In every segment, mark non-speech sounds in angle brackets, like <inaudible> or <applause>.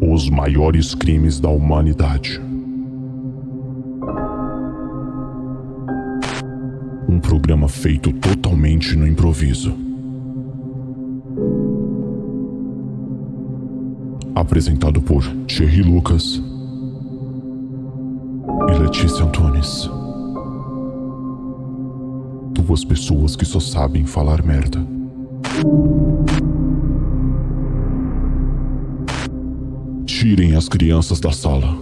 Os maiores crimes da humanidade. Um programa feito totalmente no improviso. Apresentado por Thierry Lucas e Letícia Antunes. Duas pessoas que só sabem falar merda. Tirem as crianças da sala.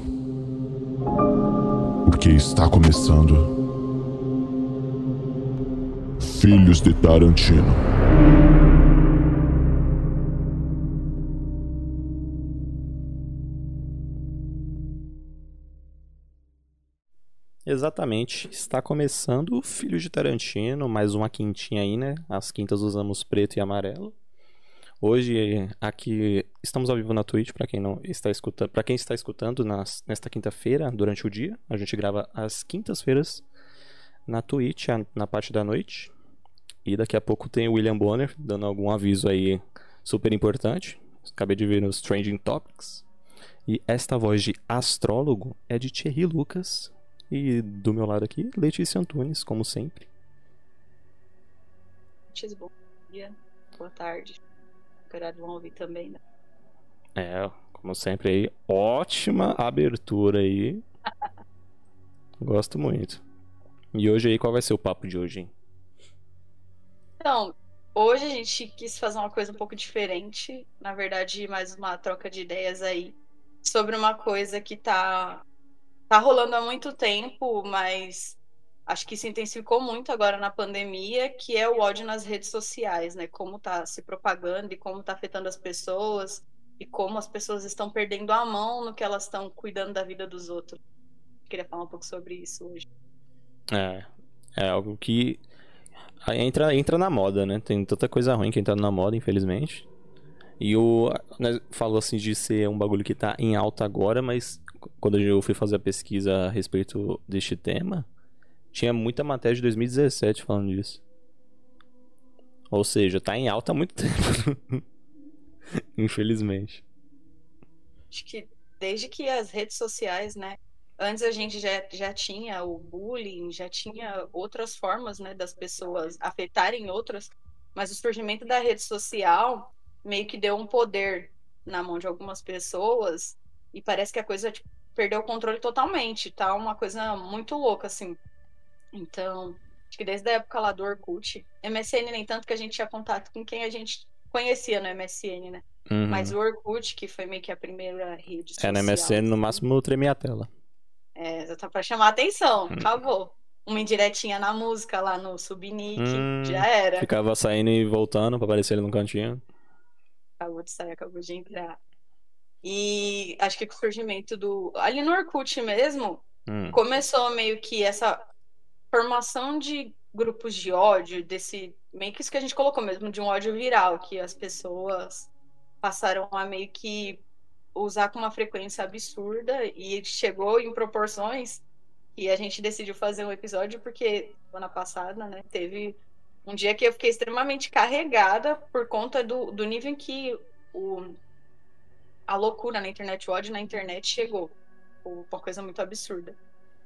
Porque está começando. Filhos de Tarantino. Exatamente. Está começando o Filho de Tarantino, mais uma quintinha aí, né? As quintas usamos preto e amarelo. Hoje aqui estamos ao vivo na Twitch para quem não está escutando, para quem está escutando nas, nesta quinta-feira durante o dia. A gente grava às quintas-feiras na Twitch na parte da noite. E daqui a pouco tem o William Bonner dando algum aviso aí super importante. Acabei de ver nos Trending Topics. E esta voz de astrólogo é de Thierry Lucas, e do meu lado aqui, Letícia Antunes, como sempre. Bom dia, boa tarde. Caralho, vão ouvir também, né? É, como sempre aí, ótima abertura aí. <laughs> Gosto muito. E hoje aí, qual vai ser o papo de hoje, hein? Então, hoje a gente quis fazer uma coisa um pouco diferente. Na verdade, mais uma troca de ideias aí sobre uma coisa que tá tá rolando há muito tempo, mas acho que se intensificou muito agora na pandemia, que é o ódio nas redes sociais, né? Como tá se propagando e como tá afetando as pessoas e como as pessoas estão perdendo a mão no que elas estão cuidando da vida dos outros. Queria falar um pouco sobre isso hoje. É, é algo que entra, entra na moda, né? Tem tanta coisa ruim que entra na moda, infelizmente. E o né, falou assim de ser um bagulho que tá em alta agora, mas quando eu fui fazer a pesquisa a respeito deste tema, tinha muita matéria de 2017 falando disso. Ou seja, tá em alta há muito <laughs> tempo. Infelizmente. Acho que desde que as redes sociais, né? Antes a gente já, já tinha o bullying, já tinha outras formas, né, das pessoas afetarem outras, mas o surgimento da rede social meio que deu um poder na mão de algumas pessoas e parece que a coisa tipo, perdeu o controle totalmente. Tá uma coisa muito louca, assim. Então, acho que desde a época lá do Orkut, MSN nem tanto que a gente tinha contato com quem a gente conhecia no MSN, né? Uhum. Mas o Orkut, que foi meio que a primeira rede social. É, no MSN, no máximo, tremia a tela. É, tá pra chamar a atenção, hum. acabou. Uma indiretinha na música lá no subnick, hum, já era. Ficava saindo e voltando pra aparecer ele no cantinho. Acabou de sair, acabou de entrar. E acho que com o surgimento do. Ali no Orkut mesmo, hum. começou meio que essa formação de grupos de ódio, desse. Meio que isso que a gente colocou mesmo, de um ódio viral, que as pessoas passaram a meio que usar com uma frequência absurda e chegou em proporções e a gente decidiu fazer um episódio porque semana passada, né, teve um dia que eu fiquei extremamente carregada por conta do, do nível em que o, a loucura na internet, o ódio na internet chegou. Uma coisa muito absurda.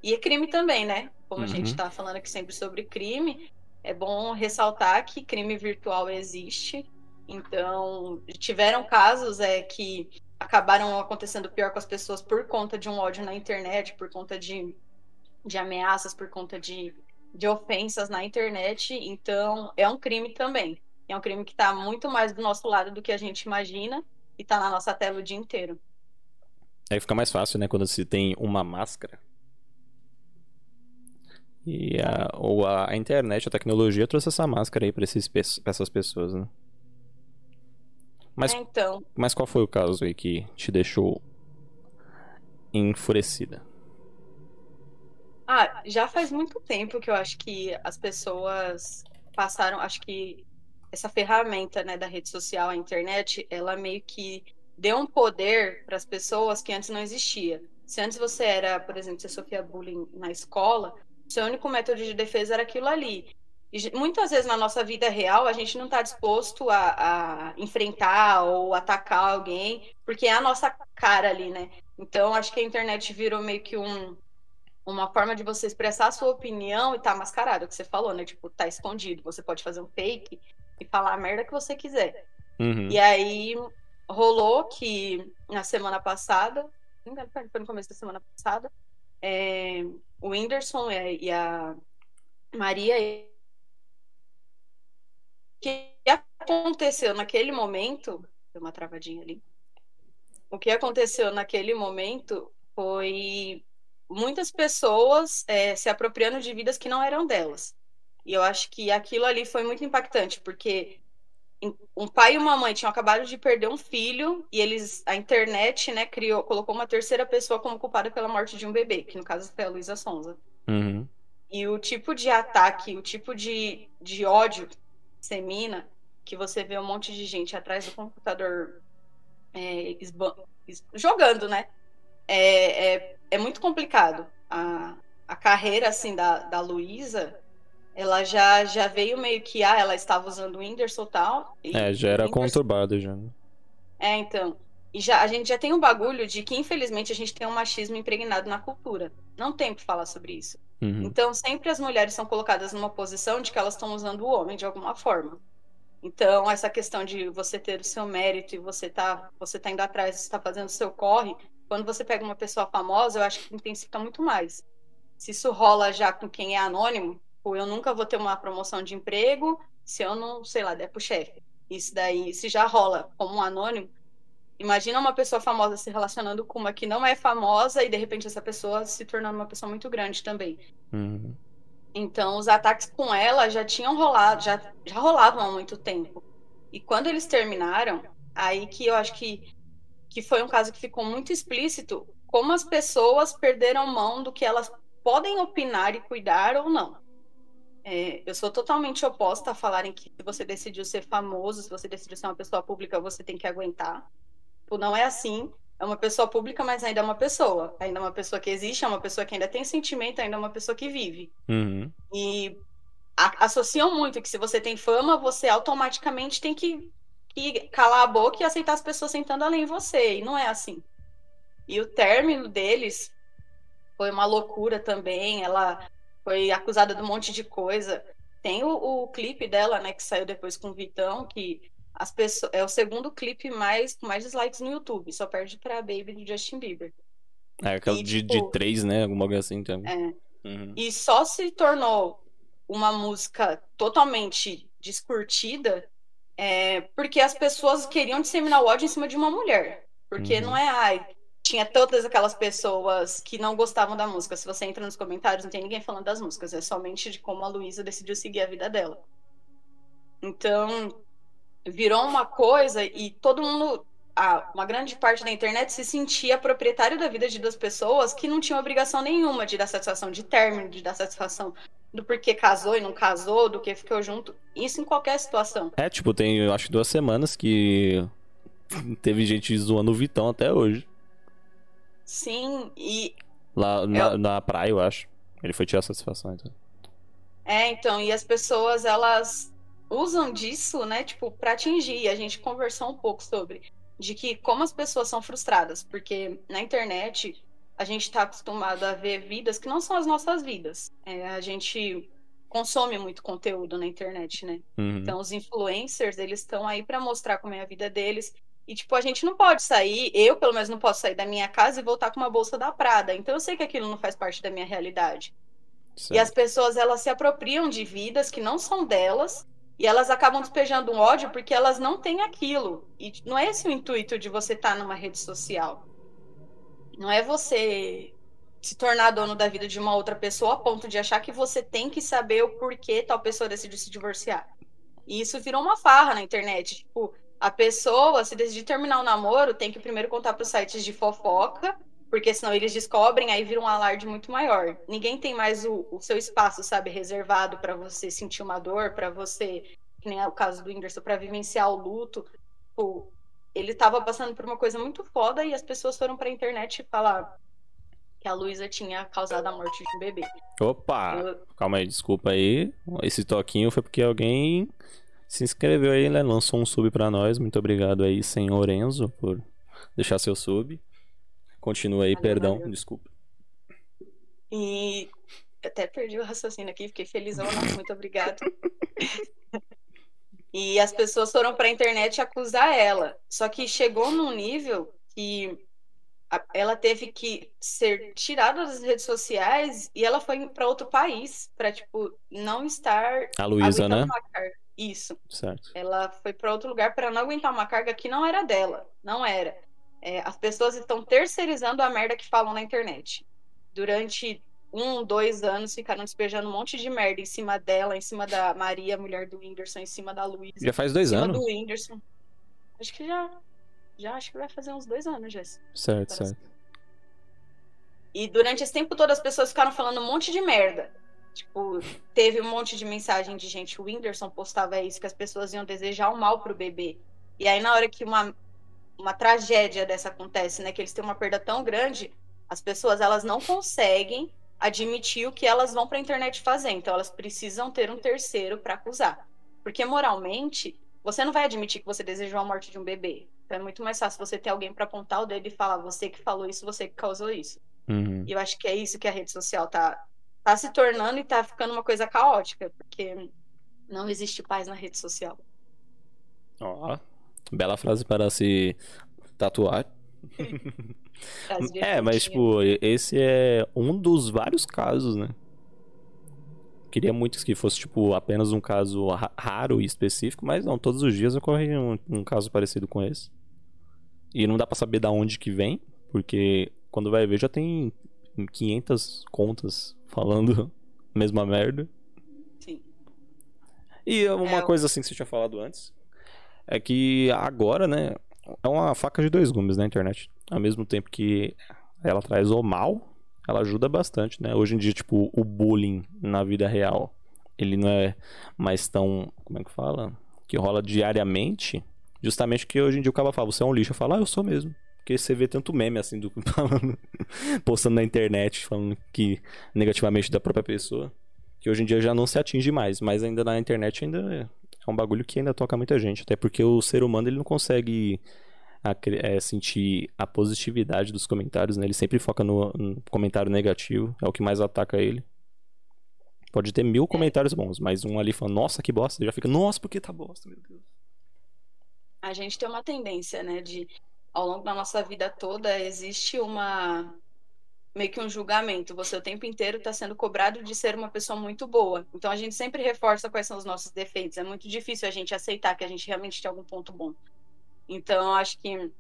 E é crime também, né? Como uhum. a gente está falando aqui sempre sobre crime, é bom ressaltar que crime virtual existe. Então, tiveram casos é, que acabaram acontecendo pior com as pessoas por conta de um ódio na internet, por conta de, de ameaças, por conta de, de ofensas na internet. Então, é um crime também. É um crime que está muito mais do nosso lado do que a gente imagina e tá na nossa tela o dia inteiro. Aí fica mais fácil, né? Quando se tem uma máscara. E a, ou a, a internet, a tecnologia trouxe essa máscara aí pra, esses, pra essas pessoas, né? Mas, é, então. mas qual foi o caso aí que te deixou enfurecida? Ah, já faz muito tempo que eu acho que as pessoas passaram, acho que essa ferramenta né, da rede social, a internet, ela meio que deu um poder para as pessoas que antes não existia. Se antes você era, por exemplo, você sofria bullying na escola, seu único método de defesa era aquilo ali. E muitas vezes na nossa vida real a gente não está disposto a, a, enfrentar ou atacar alguém, porque é a nossa cara ali, né? Então acho que a internet virou meio que um, uma forma de você expressar a sua opinião e tá mascarado, é o que você falou, né? Tipo, tá escondido. Você pode fazer um fake e falar a merda que você quiser. Uhum. E aí rolou que na semana passada, foi no começo da semana passada, é, o Whindersson e a Maria. O que aconteceu naquele momento. Deu uma travadinha ali. O que aconteceu naquele momento foi muitas pessoas é, se apropriando de vidas que não eram delas. E eu acho que aquilo ali foi muito impactante, porque um pai e uma mãe tinham acabado de perder um filho e eles a internet né criou colocou uma terceira pessoa como culpada pela morte de um bebê que no caso foi a Luísa Sonza uhum. e o tipo de ataque o tipo de, de ódio semina que você vê um monte de gente atrás do computador é, jogando né é, é, é muito complicado a, a carreira assim da, da Luísa ela já, já veio meio que, ah, ela estava usando o Whindersson e tal. é, já era Whindersson... conturbada já. Né? É, então. E já, a gente já tem um bagulho de que, infelizmente, a gente tem um machismo impregnado na cultura. Não tem que falar sobre isso. Uhum. Então, sempre as mulheres são colocadas numa posição de que elas estão usando o homem de alguma forma. Então, essa questão de você ter o seu mérito e você tá, você tá indo atrás, você tá fazendo o seu corre, quando você pega uma pessoa famosa, eu acho que intensifica muito mais. Se isso rola já com quem é anônimo, Tipo, eu nunca vou ter uma promoção de emprego se eu não, sei lá, der pro chefe. Isso daí, se já rola como um anônimo, imagina uma pessoa famosa se relacionando com uma que não é famosa e de repente essa pessoa se tornando uma pessoa muito grande também. Uhum. Então, os ataques com ela já tinham rolado, já, já rolavam há muito tempo. E quando eles terminaram, aí que eu acho que, que foi um caso que ficou muito explícito como as pessoas perderam mão do que elas podem opinar e cuidar ou não. É, eu sou totalmente oposta a falarem que se você decidiu ser famoso, se você decidiu ser uma pessoa pública, você tem que aguentar. Tipo, não é assim. É uma pessoa pública, mas ainda é uma pessoa. Ainda é uma pessoa que existe, é uma pessoa que ainda tem sentimento, ainda é uma pessoa que vive. Uhum. E a, associam muito que se você tem fama, você automaticamente tem que, que calar a boca e aceitar as pessoas sentando além de você. E não é assim. E o término deles foi uma loucura também. Ela foi acusada de um monte de coisa. Tem o, o clipe dela, né, que saiu depois com o Vitão, que as pessoas é o segundo clipe mais com mais dislikes no YouTube, só perde para Baby do Justin Bieber. É, aquela de, tipo, de três, né? Alguma coisa assim também. É. Uhum. E só se tornou uma música totalmente descurtida é, porque as pessoas queriam disseminar o ódio em cima de uma mulher. Porque uhum. não é, ai, tinha todas aquelas pessoas que não gostavam da música. Se você entra nos comentários, não tem ninguém falando das músicas, é somente de como a Luísa decidiu seguir a vida dela. Então, virou uma coisa e todo mundo, ah, uma grande parte da internet se sentia proprietário da vida de duas pessoas que não tinham obrigação nenhuma de dar satisfação de término, de dar satisfação do porquê casou e não casou, do que ficou junto. Isso em qualquer situação. É, tipo, tem, eu acho, duas semanas que teve gente zoando o Vitão até hoje. Sim, e. Lá na, eu... na praia, eu acho. Ele foi tirar satisfação, então. É, então, e as pessoas, elas usam disso, né, tipo, para atingir. A gente conversou um pouco sobre de que como as pessoas são frustradas, porque na internet a gente está acostumado a ver vidas que não são as nossas vidas. É, a gente consome muito conteúdo na internet, né? Uhum. Então os influencers, eles estão aí para mostrar como é a vida deles e, tipo, a gente não pode sair, eu pelo menos não posso sair da minha casa e voltar com uma bolsa da Prada. Então eu sei que aquilo não faz parte da minha realidade. Certo. E as pessoas, elas se apropriam de vidas que não são delas e elas acabam despejando um ódio porque elas não têm aquilo. E não é esse o intuito de você estar tá numa rede social. Não é você se tornar dono da vida de uma outra pessoa a ponto de achar que você tem que saber o porquê tal pessoa decidiu se divorciar. E isso virou uma farra na internet. Tipo, a pessoa, se decidir terminar o namoro, tem que primeiro contar para os sites de fofoca, porque senão eles descobrem, aí vira um alarde muito maior. Ninguém tem mais o, o seu espaço, sabe, reservado para você sentir uma dor, para você, que nem é o caso do Whindersson, para vivenciar o luto. Tipo, ele estava passando por uma coisa muito foda e as pessoas foram para a internet falar que a Luísa tinha causado a morte de um bebê. Opa! Eu... Calma aí, desculpa aí. Esse toquinho foi porque alguém se inscreveu aí, né? Lançou um sub para nós. Muito obrigado aí, senhor Enzo, por deixar seu sub. Continua aí, valeu, perdão, valeu. desculpa. E até perdi o raciocínio aqui, fiquei felizão, muito obrigado. <laughs> e as pessoas foram para a internet acusar ela. Só que chegou num nível que ela teve que ser tirada das redes sociais e ela foi para outro país para tipo não estar a Luísa, né? Isso. Certo. Ela foi para outro lugar para não aguentar uma carga que não era dela, não era. É, as pessoas estão terceirizando a merda que falam na internet. Durante um, dois anos ficaram despejando um monte de merda em cima dela, em cima da Maria, mulher do Whindersson, em cima da Luísa. Já faz dois anos? do Whindersson. Acho que já. Já acho que vai fazer uns dois anos, Jess. Certo, certo. E durante esse tempo todo as pessoas ficaram falando um monte de merda. Tipo, teve um monte de mensagem de gente. O Whindersson postava isso, que as pessoas iam desejar o mal pro bebê. E aí, na hora que uma, uma tragédia dessa acontece, né? Que eles têm uma perda tão grande, as pessoas elas não conseguem admitir o que elas vão para a internet fazer. Então, elas precisam ter um terceiro para acusar. Porque, moralmente, você não vai admitir que você desejou a morte de um bebê. Então, é muito mais fácil você ter alguém para apontar o dedo e falar: você que falou isso, você que causou isso. Uhum. E eu acho que é isso que a rede social tá, tá se tornando e tá ficando uma coisa caótica, porque não existe paz na rede social. Ó, oh, bela frase para se tatuar. <laughs> é, mas tipo, esse é um dos vários casos, né? Queria muito que fosse, tipo, apenas um caso raro e específico, mas não, todos os dias ocorre um, um caso parecido com esse. E não dá para saber da onde que vem, porque quando vai ver já tem 500 contas falando a <laughs> mesma merda. Sim. E uma é, coisa assim que você tinha falado antes, é que agora, né, é uma faca de dois gumes na internet. Ao mesmo tempo que ela traz o mal, ela ajuda bastante, né? Hoje em dia, tipo, o bullying na vida real, ele não é mais tão, como é que fala? Que rola diariamente, justamente que hoje em dia o cara fala, você é um lixo, eu falo, ah, eu sou mesmo. Porque você vê tanto meme assim do <laughs> falando, postando na internet, falando que negativamente da própria pessoa, que hoje em dia já não se atinge mais, mas ainda na internet ainda é um bagulho que ainda toca muita gente, até porque o ser humano ele não consegue a, é, sentir a positividade dos comentários, né? Ele sempre foca no, no, comentário negativo, é o que mais ataca ele. Pode ter mil comentários bons, mas um ali falando, nossa, que bosta, já fica, nossa, por que tá bosta, meu Deus. A gente tem uma tendência, né, de ao longo da nossa vida toda existe uma meio que um julgamento. Você o tempo inteiro está sendo cobrado de ser uma pessoa muito boa. Então a gente sempre reforça quais são os nossos defeitos. É muito difícil a gente aceitar que a gente realmente tem algum ponto bom. Então, eu acho que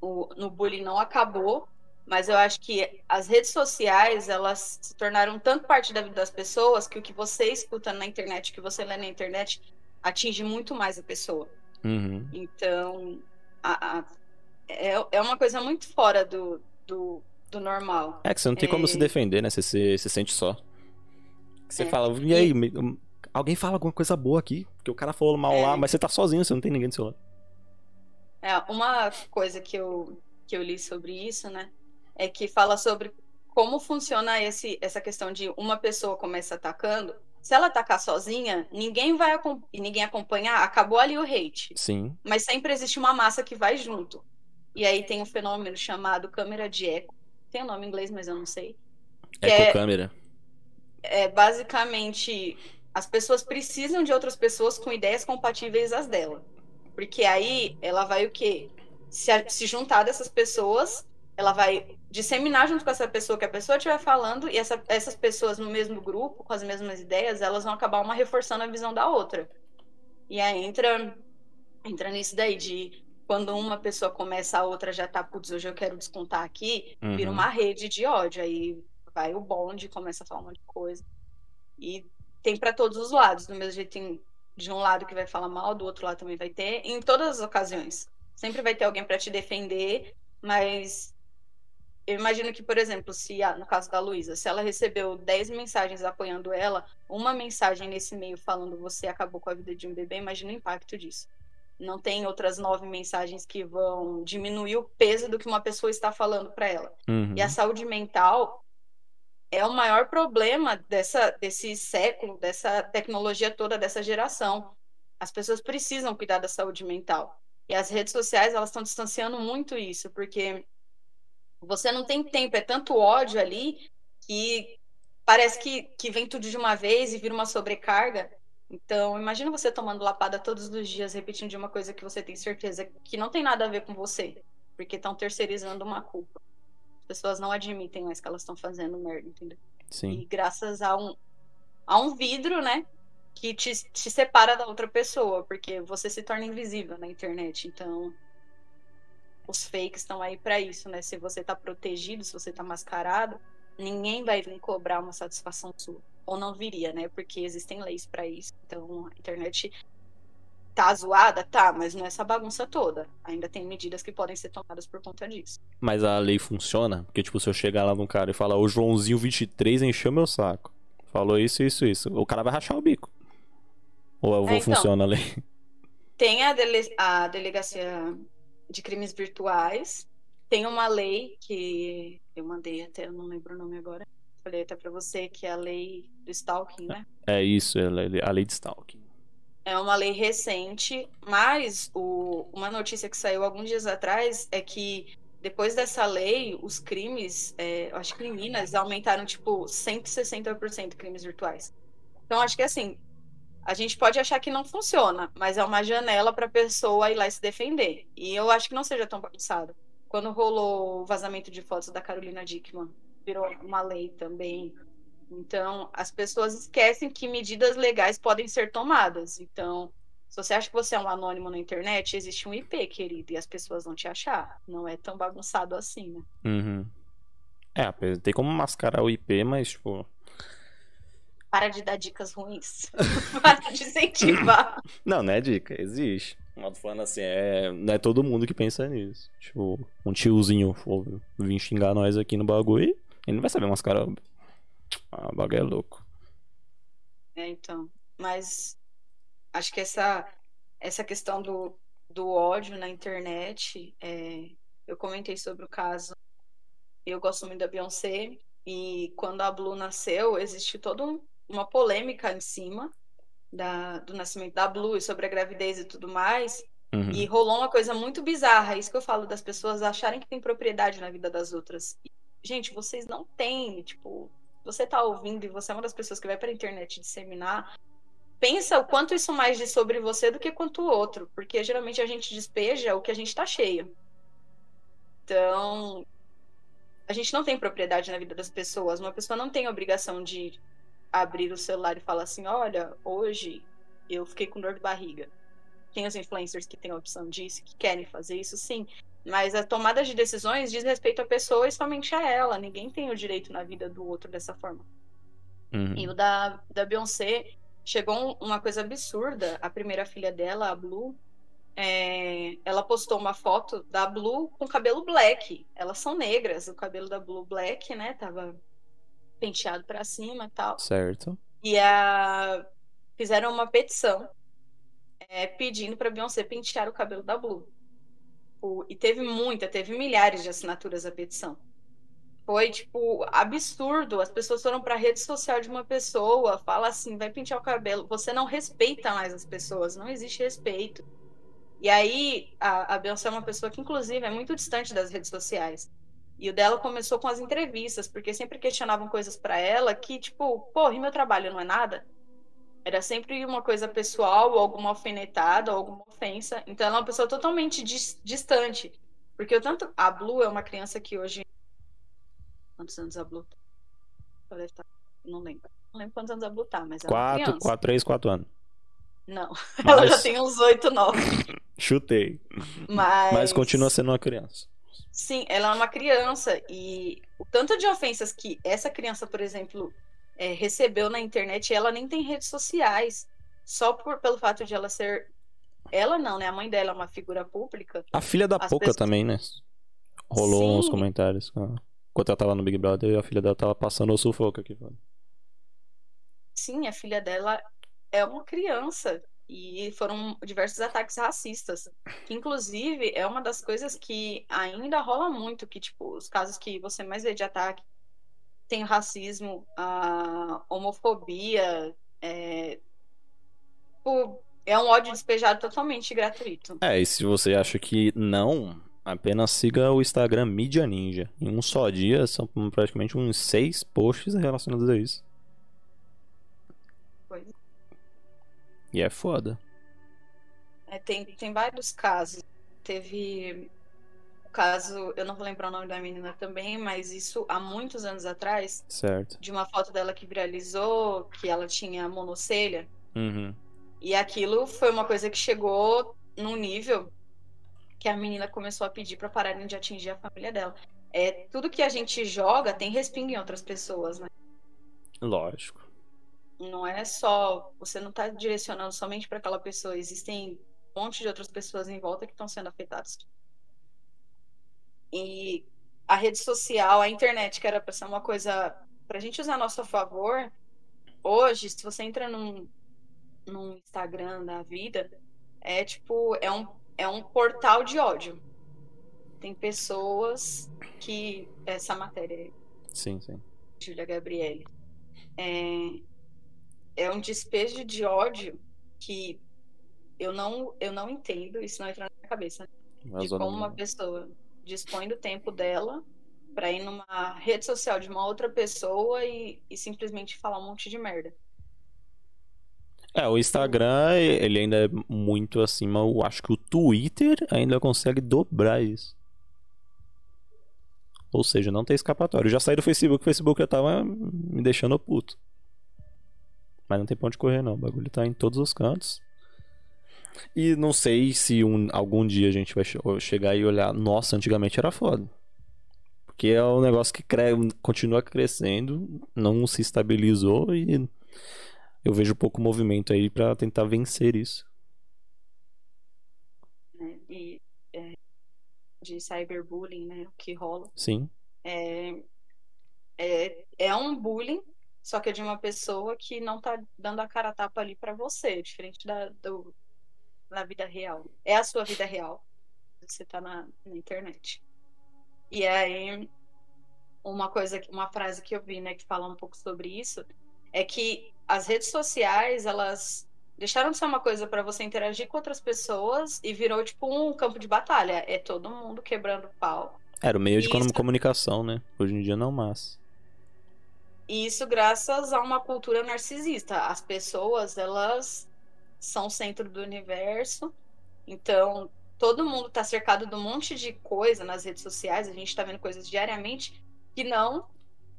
o, no bullying não acabou, mas eu acho que as redes sociais, elas se tornaram tanto parte da vida das pessoas que o que você escuta na internet, o que você lê na internet, atinge muito mais a pessoa. Uhum. Então, a, a, é, é uma coisa muito fora do, do, do normal. É que você não tem é... como se defender, né? Você se, se sente só. Você é. fala, e aí, e... alguém fala alguma coisa boa aqui, porque o cara falou mal é. lá, mas você tá sozinho, você não tem ninguém do seu lado. É, uma coisa que eu, que eu li sobre isso, né, é que fala sobre como funciona esse, essa questão de uma pessoa começa atacando. Se ela atacar sozinha, ninguém vai e ninguém acompanhar, acabou ali o hate. Sim. Mas sempre existe uma massa que vai junto. E aí tem um fenômeno chamado câmera de eco. Tem o um nome em inglês, mas eu não sei. Ecocâmera. É, é basicamente as pessoas precisam de outras pessoas com ideias compatíveis às dela. Porque aí ela vai o quê? Se, se juntar dessas pessoas, ela vai disseminar junto com essa pessoa que a pessoa estiver falando, e essa, essas pessoas no mesmo grupo, com as mesmas ideias, elas vão acabar uma reforçando a visão da outra. E aí entra, entra nisso daí de quando uma pessoa começa, a outra já tá, putz, hoje eu quero descontar aqui, uhum. vira uma rede de ódio. Aí vai o bonde, começa a falar um monte de coisa. E tem para todos os lados. Do mesmo jeito, tem de um lado que vai falar mal, do outro lado também vai ter, em todas as ocasiões. Sempre vai ter alguém para te defender, mas eu imagino que, por exemplo, se no caso da Luísa, se ela recebeu 10 mensagens apoiando ela, uma mensagem nesse meio falando você acabou com a vida de um bebê, imagina o impacto disso. Não tem outras nove mensagens que vão diminuir o peso do que uma pessoa está falando para ela. Uhum. E a saúde mental é o maior problema dessa, desse século, dessa tecnologia toda, dessa geração. As pessoas precisam cuidar da saúde mental. E as redes sociais, elas estão distanciando muito isso, porque você não tem tempo, é tanto ódio ali que parece que, que vem tudo de uma vez e vira uma sobrecarga. Então, imagina você tomando lapada todos os dias, repetindo de uma coisa que você tem certeza que não tem nada a ver com você, porque estão terceirizando uma culpa. As pessoas não admitem mais que elas estão fazendo merda, entendeu? Sim. E graças a um, a um vidro, né, que te, te separa da outra pessoa, porque você se torna invisível na internet. Então, os fakes estão aí para isso, né? Se você tá protegido, se você tá mascarado, ninguém vai vir cobrar uma satisfação sua ou não viria, né? Porque existem leis para isso. Então, a internet tá zoada, tá, mas não é essa bagunça toda. Ainda tem medidas que podem ser tomadas por conta disso. Mas a lei funciona? Porque, tipo, se eu chegar lá num cara e falar, o Joãozinho 23 encheu meu saco. Falou isso, isso, isso. O cara vai rachar o bico. Ou é, então, funciona a lei? Tem a, dele a delegacia de crimes virtuais. Tem uma lei que eu mandei até, eu não lembro o nome agora até para você, que é a lei do stalking, né? É isso, é a lei de stalking. É uma lei recente, mas o, uma notícia que saiu alguns dias atrás é que depois dessa lei, os crimes, é, acho que em Minas, aumentaram tipo 160% crimes virtuais. Então acho que assim, a gente pode achar que não funciona, mas é uma janela para a pessoa ir lá e se defender. E eu acho que não seja tão bagunçado. Quando rolou o vazamento de fotos da Carolina Dickman virou uma lei também. Então, as pessoas esquecem que medidas legais podem ser tomadas. Então, se você acha que você é um anônimo na internet, existe um IP, querido, e as pessoas vão te achar. Não é tão bagunçado assim, né? Uhum. É, tem como mascarar o IP, mas, tipo. Para de dar dicas ruins. <laughs> Para de incentivar. <laughs> Não, não é dica, existe. Mas falando assim, é, não é todo mundo que pensa nisso. Tipo, um tiozinho for vir xingar nós aqui no bagulho ele não vai saber mascarar. Ah, o bagulho é louco. É, então. Mas acho que essa, essa questão do, do ódio na internet, é, eu comentei sobre o caso. Eu gosto muito da Beyoncé. E quando a Blue nasceu, existe toda uma polêmica em cima da, do nascimento da Blue e sobre a gravidez e tudo mais. Uhum. E rolou uma coisa muito bizarra. É isso que eu falo das pessoas acharem que tem propriedade na vida das outras gente, vocês não têm, tipo, você tá ouvindo e você é uma das pessoas que vai pra internet disseminar, pensa o quanto isso mais diz sobre você do que quanto o outro, porque geralmente a gente despeja o que a gente tá cheio. Então, a gente não tem propriedade na vida das pessoas. Uma pessoa não tem obrigação de abrir o celular e falar assim: olha, hoje eu fiquei com dor de barriga. Tem os influencers que têm a opção disso, que querem fazer isso, sim. Mas a tomada de decisões diz respeito à pessoa e somente a ela. Ninguém tem o direito na vida do outro dessa forma. Uhum. E o da, da Beyoncé chegou uma coisa absurda. A primeira filha dela, a Blue, é, ela postou uma foto da Blue com cabelo black. Elas são negras, o cabelo da Blue black, né? Tava penteado para cima e tal. Certo. E a... fizeram uma petição é, pedindo para Beyoncé pentear o cabelo da Blue. Tipo, e teve muita, teve milhares de assinaturas a petição. Foi, tipo, absurdo. As pessoas foram para a rede social de uma pessoa, fala assim, vai pentear o cabelo. Você não respeita mais as pessoas, não existe respeito. E aí, a, a Beyoncé é uma pessoa que, inclusive, é muito distante das redes sociais. E o dela começou com as entrevistas, porque sempre questionavam coisas para ela que, tipo, pô, e meu trabalho não é nada? Era sempre uma coisa pessoal, ou alguma alfinetada, ou alguma ofensa. Então ela é uma pessoa totalmente dis distante. Porque o tanto. A Blue é uma criança que hoje. Quantos anos a Blue tá? Não lembro. Não lembro quantos anos a Blue tá, mas é quatro, criança. Quatro, três, quatro anos. Não. <laughs> Mas... Ela já tem uns oito, nove. <laughs> Chutei. Mas... Mas continua sendo uma criança. Sim, ela é uma criança. E o tanto de ofensas que essa criança, por exemplo, é, recebeu na internet, ela nem tem redes sociais. Só por, pelo fato de ela ser. Ela não, né? A mãe dela é uma figura pública. A filha da Poca pessoas... também, né? Rolou Sim. uns comentários. Enquanto ela tava no Big Brother, a filha dela tava passando o sufoco aqui. Sim, a filha dela é uma criança. E foram diversos ataques racistas. Que, inclusive, é uma das coisas que ainda rola muito, que, tipo, os casos que você mais vê de ataque tem racismo, a homofobia, é, é um ódio despejado totalmente gratuito. É, e se você acha que não, apenas siga o Instagram Mídia Ninja. Em um só dia são praticamente uns seis posts relacionados a isso. Pois. E é foda. É, tem, tem vários casos. Teve o caso, eu não vou lembrar o nome da menina também, mas isso há muitos anos atrás. Certo. De uma foto dela que viralizou, que ela tinha monocelha. Uhum. E aquilo foi uma coisa que chegou num nível que a menina começou a pedir para pararem de atingir a família dela. É, tudo que a gente joga tem respingo em outras pessoas, né? Lógico. Não é só. Você não está direcionando somente para aquela pessoa. Existem um monte de outras pessoas em volta que estão sendo afetadas. E a rede social, a internet, que era para ser uma coisa para a gente usar a nosso favor, hoje, se você entra num, num Instagram da vida, é tipo, é um, é um portal de ódio. Tem pessoas que. Essa matéria aí. Sim, sim. Júlia Gabriele. É, é um despejo de ódio que eu não, eu não entendo, isso não entra na minha cabeça. de como uma pessoa dispõe do tempo dela para ir numa rede social de uma outra pessoa e, e simplesmente falar um monte de merda. É, o Instagram, ele ainda é muito acima. Eu acho que o Twitter ainda consegue dobrar isso. Ou seja, não tem escapatório. Eu já saí do Facebook, o Facebook já tava me deixando puto. Mas não tem ponto de correr, não. O bagulho tá em todos os cantos. E não sei se um, algum dia a gente vai chegar e olhar, nossa, antigamente era foda. Porque é um negócio que cre continua crescendo, não se estabilizou e eu vejo pouco movimento aí para tentar vencer isso. É, e é, de cyberbullying, né, o que rola. Sim. É, é, é um bullying, só que é de uma pessoa que não tá dando a cara a tapa ali para você, diferente da, do, na vida real. É a sua vida real. Você tá na, na internet. E aí, uma coisa, uma frase que eu vi, né, que fala um pouco sobre isso, é que as redes sociais, elas deixaram de ser uma coisa para você interagir com outras pessoas e virou tipo um campo de batalha. É todo mundo quebrando pau. Era o meio de isso... comunicação, né? Hoje em dia não mais. E isso graças a uma cultura narcisista. As pessoas, elas são o centro do universo. Então, todo mundo está cercado de um monte de coisa nas redes sociais, a gente está vendo coisas diariamente que não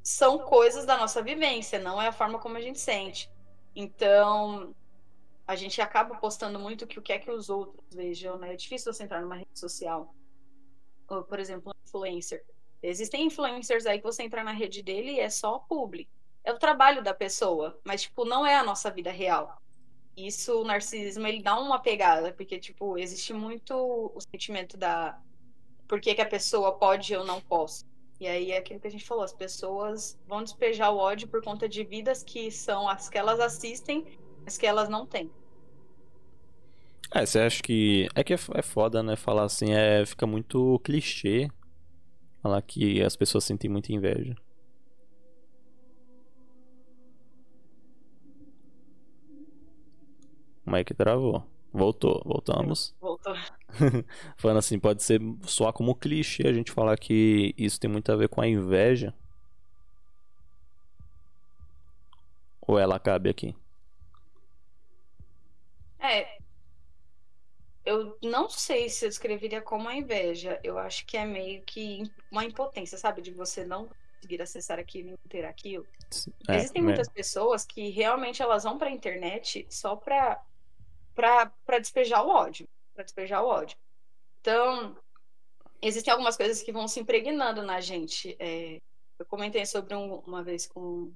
são coisas da nossa vivência, não é a forma como a gente sente. Então, a gente acaba postando muito que o que é que os outros vejam, né? É difícil você entrar numa rede social. Ou, por exemplo, um influencer. Existem influencers aí que você entrar na rede dele e é só publi. É o trabalho da pessoa, mas, tipo, não é a nossa vida real. Isso, o narcisismo, ele dá uma pegada, porque, tipo, existe muito o sentimento da por que, que a pessoa pode ou não posso. E aí é aquilo que a gente falou, as pessoas vão despejar o ódio por conta de vidas que são as que elas assistem, mas que elas não têm. É, você acha que. É que é, é foda, né? Falar assim, é, fica muito clichê. Falar que as pessoas sentem muita inveja. Como é que travou? Voltou, voltamos. Voltou. <laughs> Falando assim, pode ser só como clichê a gente falar que isso tem muito a ver com a inveja. Ou ela cabe aqui? É. Eu não sei se eu descreveria como a inveja. Eu acho que é meio que uma impotência, sabe? De você não conseguir acessar aquilo e não ter aquilo. É, Existem muitas pessoas que realmente elas vão pra internet só pra para despejar o ódio, para despejar o ódio. Então, existem algumas coisas que vão se impregnando na gente. É, eu comentei sobre um, uma vez com o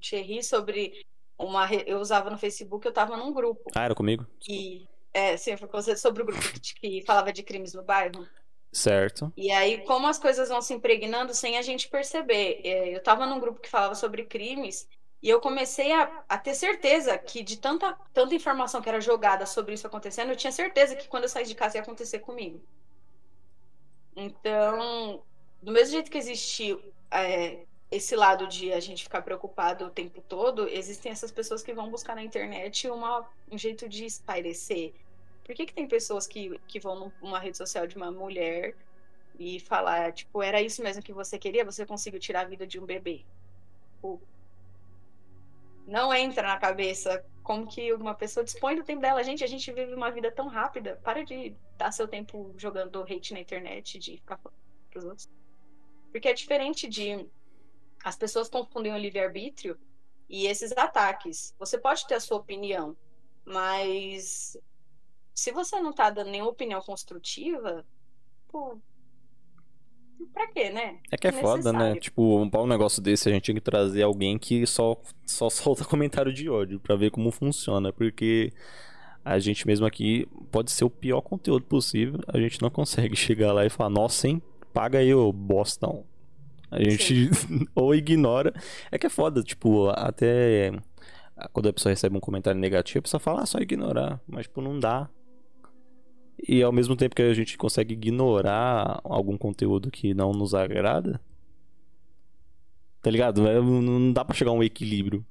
Thierry sobre uma eu usava no Facebook, eu estava num grupo. Ah, era comigo? E é, sim, foi com você sobre o grupo que, que falava de crimes no bairro. Certo. E aí, como as coisas vão se impregnando sem a gente perceber. É, eu estava num grupo que falava sobre crimes E eu comecei a, a, ter certeza que de tanta, tanta informação que era jogada sobre isso acontecendo, eu tinha certeza que quando eu saísse de casa ia acontecer comigo. Então, do mesmo jeito que existe é, esse lado de a gente ficar preocupado o tempo todo, existem essas pessoas que vão buscar na internet uma, um jeito de espairecer. Por que, que tem pessoas que, que vão numa rede social de uma mulher e falar, tipo, era isso mesmo que você queria? Você conseguiu tirar a vida de um bebê? Tipo, não entra na cabeça como que uma pessoa dispõe do tempo dela. Gente, a gente vive uma vida tão rápida. Para de dar seu tempo jogando hate na internet, de ficar falando pros outros. Porque é diferente de. As pessoas confundem o livre-arbítrio e esses ataques. Você pode ter a sua opinião, mas se você não tá dando nenhuma opinião construtiva, pô, pra quê, né? É que é foda, né? Tipo, um, um negócio desse a gente tinha que trazer alguém que só, só <laughs> solta comentário de ódio pra ver como funciona, porque a gente mesmo aqui pode ser o pior conteúdo possível, a gente não consegue <laughs> chegar lá e falar, nossa, hein, paga aí, ô Boston. A gente <laughs> ou ignora. É que é foda, tipo, até quando a pessoa recebe um comentário negativo, a pessoa fala, ah, só ignorar. Mas, tipo, não dá. E ao mesmo tempo que a gente consegue ignorar algum conteúdo que não nos agrada, tá ligado? É, não dá pra chegar a um equilíbrio.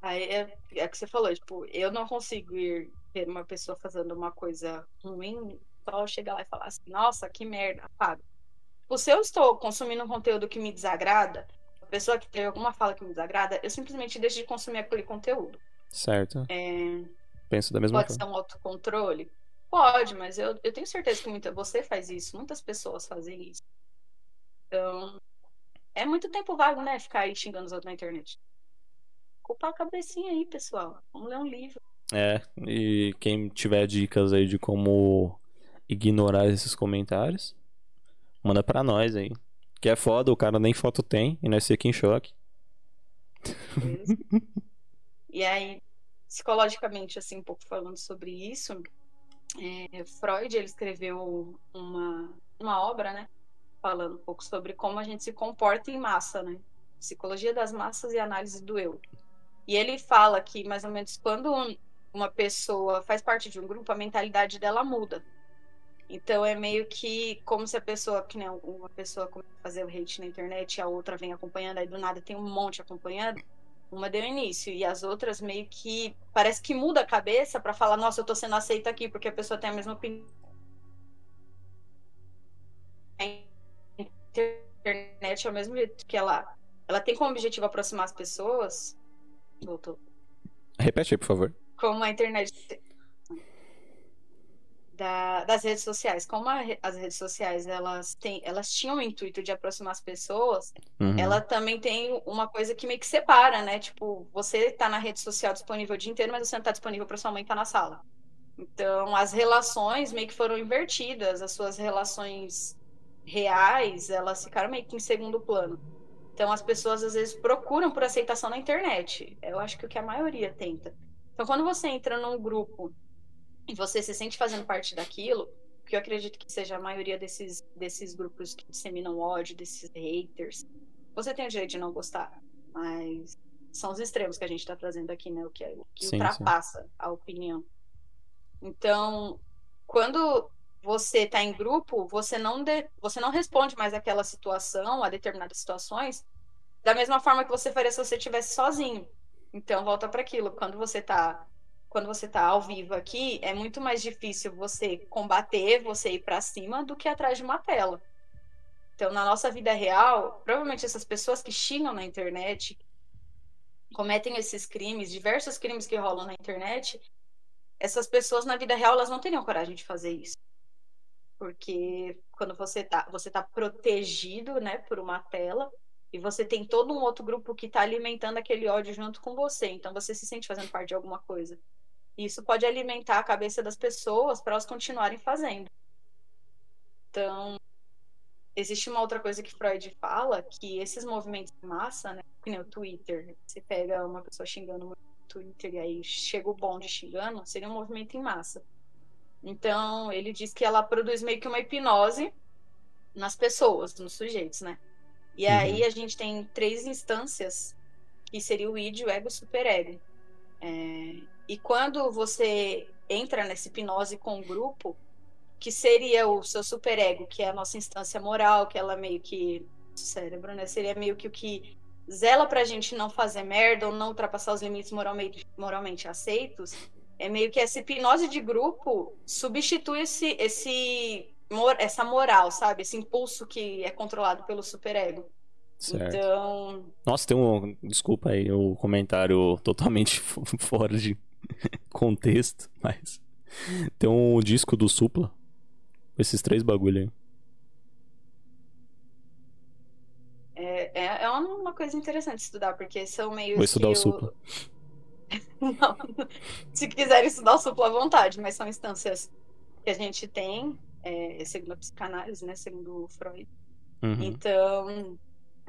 Aí é, é que você falou, tipo, eu não consigo ir ver uma pessoa fazendo uma coisa ruim, só chegar lá e falar assim, nossa, que merda, apaga. Tipo, se eu estou consumindo um conteúdo que me desagrada, a pessoa que tem alguma fala que me desagrada, eu simplesmente deixo de consumir aquele conteúdo. Certo. É, penso da mesma Pode forma. Pode ser um autocontrole? Pode, mas eu, eu tenho certeza que muita, você faz isso, muitas pessoas fazem isso. Então, é muito tempo vago, né? Ficar aí xingando os outros na internet. Culpar a cabecinha aí, pessoal. Vamos ler um livro. É, e quem tiver dicas aí de como ignorar esses comentários, manda pra nós aí. Que é foda, o cara nem foto tem e nós fica em choque. <laughs> e aí, psicologicamente, assim, um pouco falando sobre isso, é, Freud ele escreveu uma, uma obra, né, falando um pouco sobre como a gente se comporta em massa, né, psicologia das massas e análise do eu. E ele fala que mais ou menos quando uma pessoa faz parte de um grupo, a mentalidade dela muda. Então é meio que como se a pessoa, que nem uma pessoa começa a fazer o hate na internet e a outra vem acompanhando, aí do nada tem um monte acompanhando uma deu início e as outras meio que parece que muda a cabeça para falar, nossa, eu tô sendo aceita aqui porque a pessoa tem a mesma opinião. A internet é o mesmo jeito que ela ela tem como objetivo aproximar as pessoas. Voltou. Repete aí, por favor. Como a internet da, das redes sociais. Como a, as redes sociais elas, têm, elas tinham o intuito de aproximar as pessoas, uhum. ela também tem uma coisa que meio que separa, né? Tipo, você tá na rede social disponível o dia inteiro, mas você não tá disponível para sua mãe estar tá na sala. Então, as relações meio que foram invertidas, as suas relações reais, elas ficaram meio que em segundo plano. Então, as pessoas às vezes procuram por aceitação na internet. Eu acho que o que a maioria tenta. Então, quando você entra num grupo e você se sente fazendo parte daquilo, que eu acredito que seja a maioria desses, desses grupos que disseminam ódio, desses haters, você tem o direito de não gostar, mas são os extremos que a gente está trazendo aqui, né? O que, o que sim, ultrapassa sim. a opinião. Então, quando você está em grupo, você não, de, você não responde mais aquela situação, a determinadas situações, da mesma forma que você faria se você estivesse sozinho. Então, volta para aquilo. Quando você está quando você está ao vivo aqui, é muito mais difícil você combater, você ir para cima, do que atrás de uma tela. Então, na nossa vida real, provavelmente essas pessoas que xingam na internet, cometem esses crimes, diversos crimes que rolam na internet, essas pessoas na vida real elas não teriam coragem de fazer isso. Porque quando você tá, você tá protegido, né, por uma tela, e você tem todo um outro grupo que está alimentando aquele ódio junto com você, então você se sente fazendo parte de alguma coisa. Isso pode alimentar a cabeça das pessoas para elas continuarem fazendo. Então, existe uma outra coisa que Freud fala, que esses movimentos de massa, né, que nem o Twitter, você pega uma pessoa xingando no Twitter e aí chega o bonde xingando, seria um movimento em massa. Então, ele diz que ela produz meio que uma hipnose nas pessoas, nos sujeitos, né? E uhum. aí a gente tem três instâncias, que seria o id, o ego e o superego. É, e quando você entra nessa hipnose com o grupo, que seria o seu superego, que é a nossa instância moral, que ela meio que cérebro, né? Seria meio que o que zela pra gente não fazer merda ou não ultrapassar os limites moralmente, moralmente aceitos. É meio que essa hipnose de grupo substitui esse, esse essa moral, sabe? Esse impulso que é controlado pelo superego. Certo. Então. Nossa, tem um. Desculpa aí o comentário totalmente <laughs> fora de contexto, <laughs> mas. Tem um disco do Supla. Esses três bagulho aí. É, é, é uma coisa interessante estudar, porque são meio. Vou estudar o Supla. Não, <laughs> se quiserem estudar o Supla à vontade, mas são instâncias que a gente tem, é, segundo a psicanálise, né? Segundo o Freud. Uhum. Então,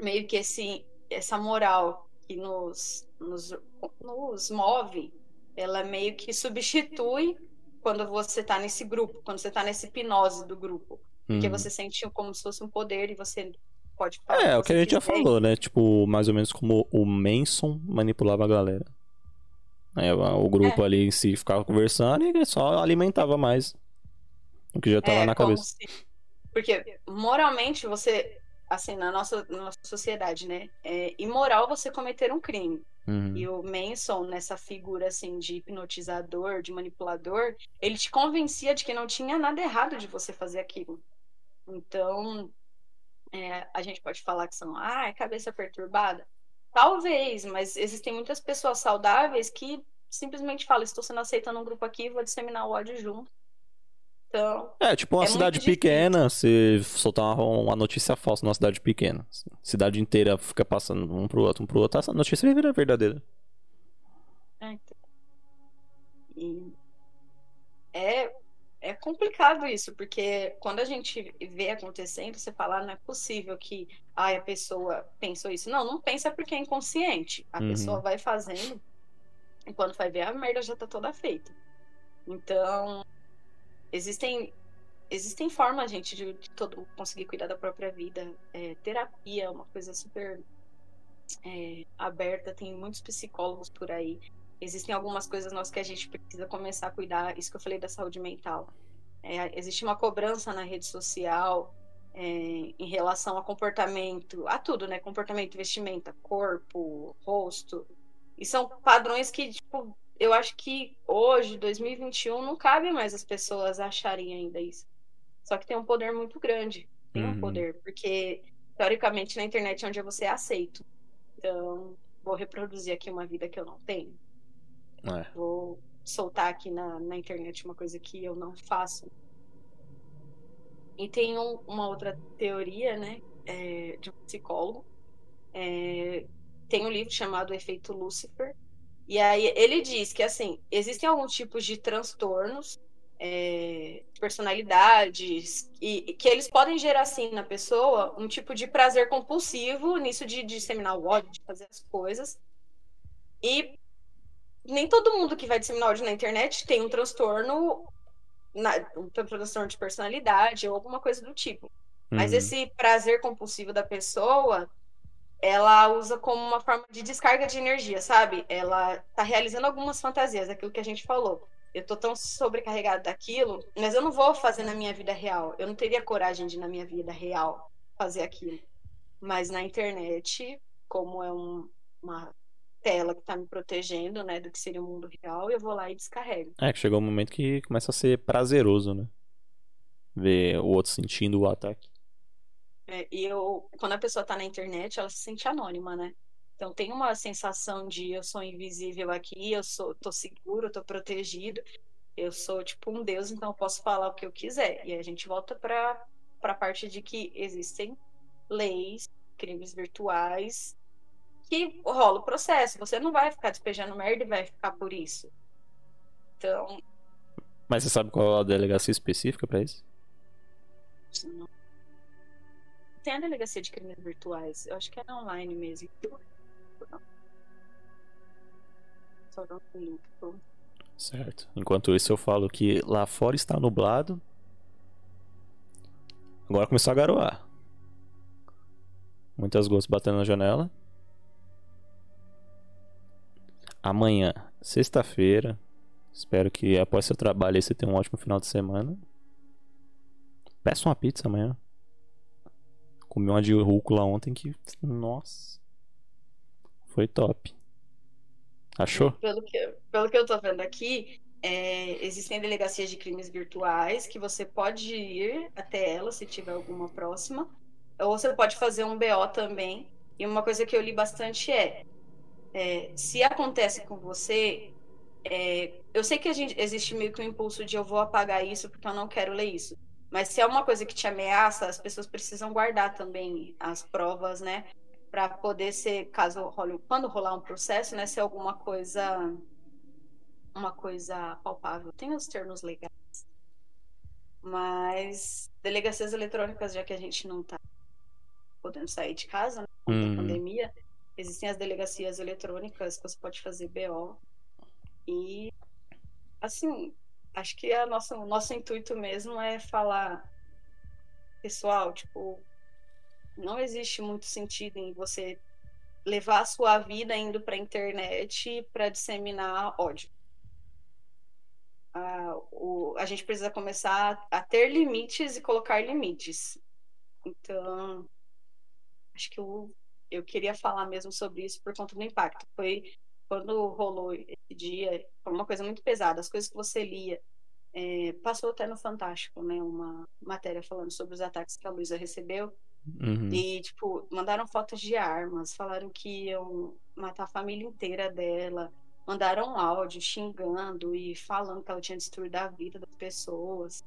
meio que esse, essa moral que nos, nos, nos move, ela meio que substitui quando você está nesse grupo, quando você está nessa hipnose do grupo. Porque uhum. você sente como se fosse um poder e você pode falar. É, o que a gente já falou, né? Tipo, mais ou menos como o Manson manipulava a galera. É, o grupo é. ali em si ficava conversando e só alimentava mais o que já tá é, na cabeça. Se... Porque moralmente você assim, na nossa, na nossa sociedade, né? É imoral você cometer um crime. Uhum. E o Manson, nessa figura assim de hipnotizador, de manipulador, ele te convencia de que não tinha nada errado de você fazer aquilo. Então, é, a gente pode falar que são, ah, é cabeça perturbada. Talvez, mas existem muitas pessoas saudáveis que simplesmente falam, estou sendo aceita num grupo aqui, vou disseminar o ódio junto. Então, é, tipo uma é cidade pequena, se soltar uma, uma, notícia falsa numa cidade pequena. Cidade inteira fica passando um pro outro, um pro outro, essa notícia vai virar verdadeira. É, então. e é, é complicado isso, porque quando a gente vê acontecendo, você fala, ah, não é possível que ah, a pessoa pensou isso. Não, não pensa porque é inconsciente. A uhum. pessoa vai fazendo e quando vai ver, a merda já tá toda feita. Então, Existem existem formas, gente, de, de todo conseguir cuidar da própria vida. É, terapia é uma coisa super é, aberta, tem muitos psicólogos por aí. Existem algumas coisas nossas que a gente precisa começar a cuidar. Isso que eu falei da saúde mental. É, existe uma cobrança na rede social é, em relação a comportamento, a tudo, né? Comportamento, vestimenta, corpo, rosto. E são padrões que, tipo, eu acho que hoje, 2021, não cabe mais as pessoas acharem ainda isso. Só que tem um poder muito grande. Tem uhum. um poder, porque teoricamente na internet é onde você é aceito. Então, vou reproduzir aqui uma vida que eu não tenho. É. Vou soltar aqui na, na internet uma coisa que eu não faço. E tem um, uma outra teoria, né, é, de um psicólogo. É, tem um livro chamado Efeito Lúcifer, e aí ele diz que assim existem alguns tipos de transtornos é, personalidades e, que eles podem gerar assim na pessoa um tipo de prazer compulsivo nisso de, de disseminar o ódio, de fazer as coisas. E nem todo mundo que vai disseminar ódio na internet tem um transtorno, na, um transtorno de personalidade ou alguma coisa do tipo. Uhum. Mas esse prazer compulsivo da pessoa ela usa como uma forma de descarga de energia, sabe? Ela tá realizando algumas fantasias, aquilo que a gente falou. Eu tô tão sobrecarregada daquilo, mas eu não vou fazer na minha vida real. Eu não teria coragem de, na minha vida real, fazer aquilo. Mas na internet, como é um, uma tela que tá me protegendo, né, do que seria o mundo real, eu vou lá e descarrego. É, que chegou um momento que começa a ser prazeroso, né? Ver o outro sentindo o ataque. É, e eu, quando a pessoa está na internet, ela se sente anônima, né? Então tem uma sensação de eu sou invisível aqui, eu sou, tô seguro, tô protegido, eu sou tipo um deus, então eu posso falar o que eu quiser. E a gente volta para para a parte de que existem leis, crimes virtuais que rola o processo. Você não vai ficar despejando merda e vai ficar por isso. Então. Mas você sabe qual é a delegacia específica para isso? Não tem a delegacia de crimes virtuais. Eu acho que é online mesmo. Só Certo. Enquanto isso, eu falo que lá fora está nublado. Agora começou a garoar. Muitas gostas batendo na janela. Amanhã, sexta-feira. Espero que após seu trabalho aí você tenha um ótimo final de semana. Peça uma pizza amanhã. Comi uma de rúcula ontem que. Nossa. Foi top. Achou? Pelo que, pelo que eu tô vendo aqui, é, existem delegacias de crimes virtuais que você pode ir até elas se tiver alguma próxima. Ou você pode fazer um BO também. E uma coisa que eu li bastante é, é se acontece com você, é, eu sei que gente, existe meio que um impulso de eu vou apagar isso porque eu não quero ler isso. Mas se é uma coisa que te ameaça, as pessoas precisam guardar também as provas, né? Para poder ser, caso quando rolar um processo, né? Ser alguma coisa uma coisa palpável. Tem os termos legais. Mas delegacias eletrônicas, já que a gente não está podendo sair de casa, né, com hum. a pandemia, existem as delegacias eletrônicas que você pode fazer BO. E, assim, acho que a nossa, o nosso intuito mesmo é falar, pessoal, tipo, não existe muito sentido em você levar a sua vida indo para a internet para disseminar ódio a, o, a gente precisa começar a ter limites e colocar limites. Então, acho que eu, eu queria falar mesmo sobre isso por conta do impacto. Foi quando rolou esse dia, foi uma coisa muito pesada. As coisas que você lia, é, passou até no Fantástico, né? Uma matéria falando sobre os ataques que a Luísa recebeu. Uhum. E, tipo, mandaram fotos de armas, falaram que iam matar a família inteira dela mandaram áudio xingando e falando que ela tinha destruído a vida das pessoas.